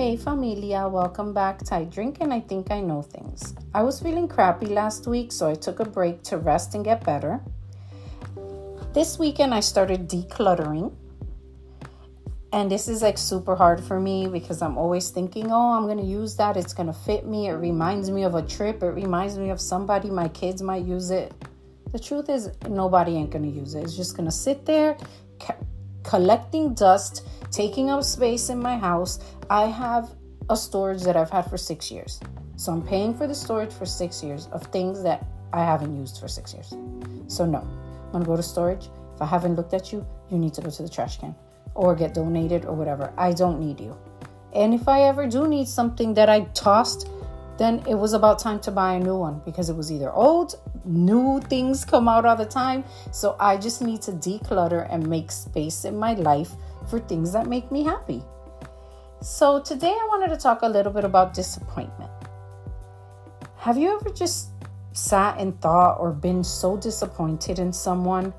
Hey familia, welcome back to I Drink and I Think I Know Things. I was feeling crappy last week, so I took a break to rest and get better. This weekend I started decluttering. And this is like super hard for me because I'm always thinking, oh, I'm going to use that. It's going to fit me. It reminds me of a trip. It reminds me of somebody. My kids might use it. The truth is, nobody ain't going to use it. It's just going to sit there collecting dust, taking up space in my house. I have a storage that I've had for six years. So I'm paying for the storage for six years of things that I haven't used for six years. So, no, I'm gonna go to storage. If I haven't looked at you, you need to go to the trash can or get donated or whatever. I don't need you. And if I ever do need something that I tossed, then it was about time to buy a new one because it was either old, new things come out all the time. So I just need to declutter and make space in my life for things that make me happy. So today I wanted to talk a little bit about disappointment. Have you ever just sat and thought or been so disappointed in someone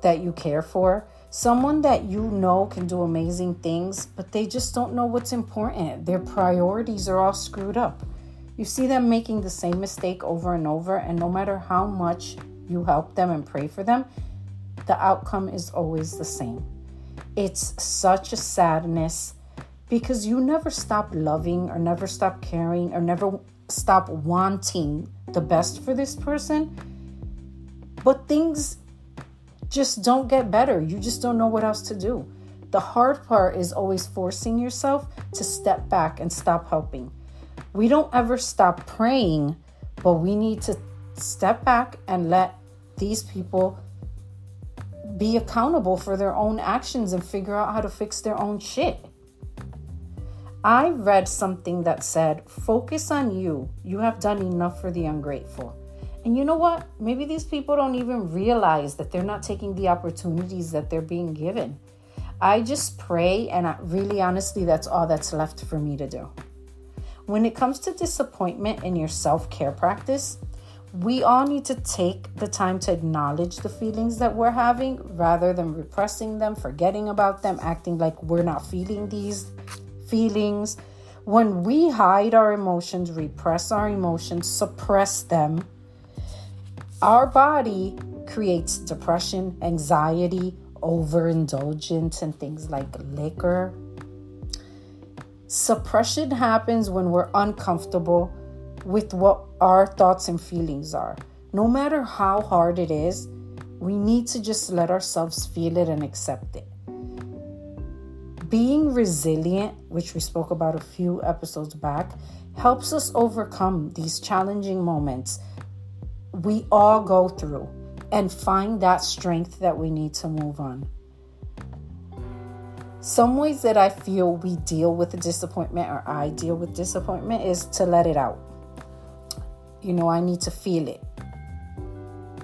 that you care for? Someone that you know can do amazing things, but they just don't know what's important. Their priorities are all screwed up. You see them making the same mistake over and over, and no matter how much you help them and pray for them, the outcome is always the same. It's such a sadness because you never stop loving or never stop caring or never stop wanting the best for this person. But things just don't get better. You just don't know what else to do. The hard part is always forcing yourself to step back and stop helping we don't ever stop praying, but we need to step back and let these people be accountable for their own actions and figure out how to fix their own shit. I read something that said, Focus on you. You have done enough for the ungrateful. And you know what? Maybe these people don't even realize that they're not taking the opportunities that they're being given. I just pray, and I, really honestly, that's all that's left for me to do. When it comes to disappointment in your self care practice, we all need to take the time to acknowledge the feelings that we're having rather than repressing them, forgetting about them, acting like we're not feeling these feelings. When we hide our emotions, repress our emotions, suppress them, our body creates depression, anxiety, overindulgence, and things like liquor, Suppression happens when we're uncomfortable with what our thoughts and feelings are. No matter how hard it is, we need to just let ourselves feel it and accept it. Being resilient, which we spoke about a few episodes back, helps us overcome these challenging moments we all go through and find that strength that we need to move on. Some ways that I feel we deal with disappointment or I deal with disappointment is to let it out. You know, I need to feel it.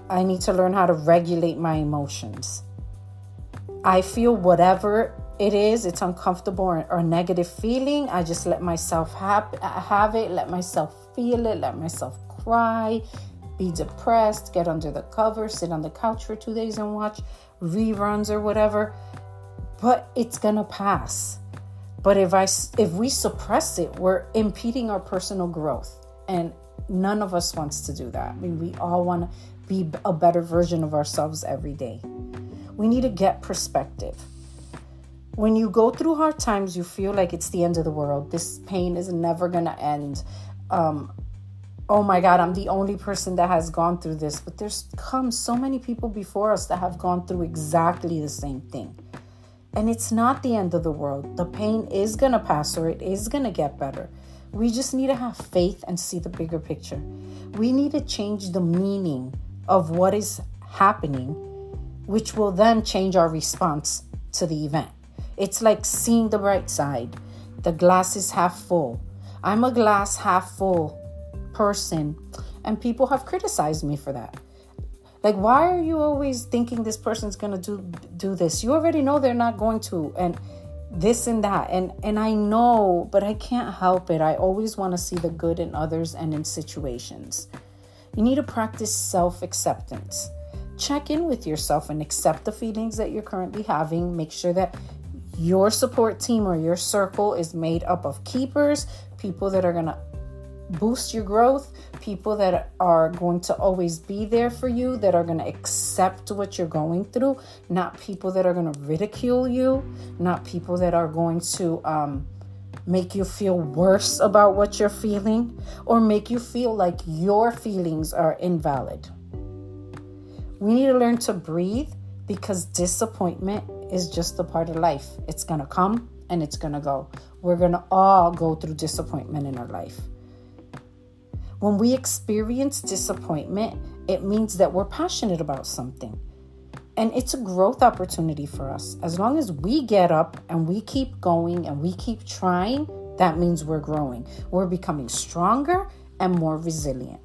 I need to learn how to regulate my emotions. I feel whatever it is, it's uncomfortable or, or negative feeling. I just let myself have, have it, let myself feel it, let myself cry, be depressed, get under the cover, sit on the couch for two days and watch reruns or whatever but it's gonna pass. But if I if we suppress it, we're impeding our personal growth, and none of us wants to do that. I mean, we all want to be a better version of ourselves every day. We need to get perspective. When you go through hard times, you feel like it's the end of the world. This pain is never gonna end. Um, oh my God, I'm the only person that has gone through this. But there's come so many people before us that have gone through exactly the same thing. And it's not the end of the world. The pain is going to pass or it is going to get better. We just need to have faith and see the bigger picture. We need to change the meaning of what is happening, which will then change our response to the event. It's like seeing the bright side. The glass is half full. I'm a glass half full person, and people have criticized me for that. Like, why are you always thinking this person's gonna do do this? You already know they're not going to, and this and that. And and I know, but I can't help it. I always want to see the good in others and in situations. You need to practice self-acceptance. Check in with yourself and accept the feelings that you're currently having. Make sure that Your support team or your circle is made up of keepers, people that are going to boost your growth, people that are going to always be there for you, that are going to accept what you're going through, not people that are going to ridicule you, not people that are going to um, make you feel worse about what you're feeling, or make you feel like your feelings are invalid. We need to learn to breathe because disappointment is just a part of life. It's going to come and it's going to go. We're going to all go through disappointment in our life. When we experience disappointment, it means that we're passionate about something. And it's a growth opportunity for us. As long as we get up and we keep going and we keep trying, that means we're growing. We're becoming stronger and more resilient.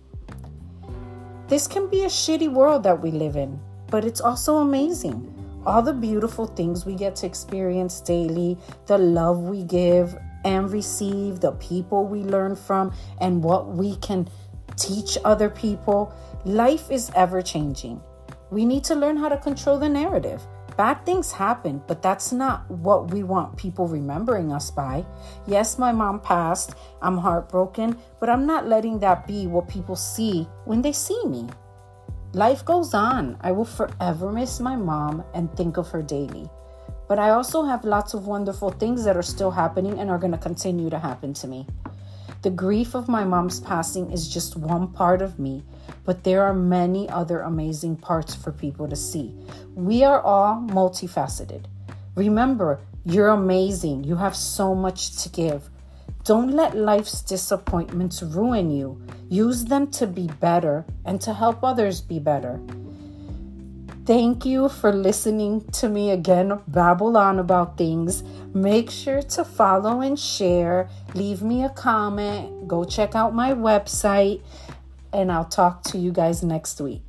This can be a shitty world that we live in, but it's also amazing. All the beautiful things we get to experience daily, the love we give, and receive, the people we learn from, and what we can teach other people. Life is ever changing. We need to learn how to control the narrative. Bad things happen, but that's not what we want people remembering us by. Yes, my mom passed. I'm heartbroken, but I'm not letting that be what people see when they see me. Life goes on. I will forever miss my mom and think of her daily. But I also have lots of wonderful things that are still happening and are going to continue to happen to me. The grief of my mom's passing is just one part of me, but there are many other amazing parts for people to see. We are all multifaceted. Remember, you're amazing. You have so much to give. Don't let life's disappointments ruin you. Use them to be better and to help others be better. Thank you for listening to me again babble on about things. Make sure to follow and share. Leave me a comment. Go check out my website. And I'll talk to you guys next week.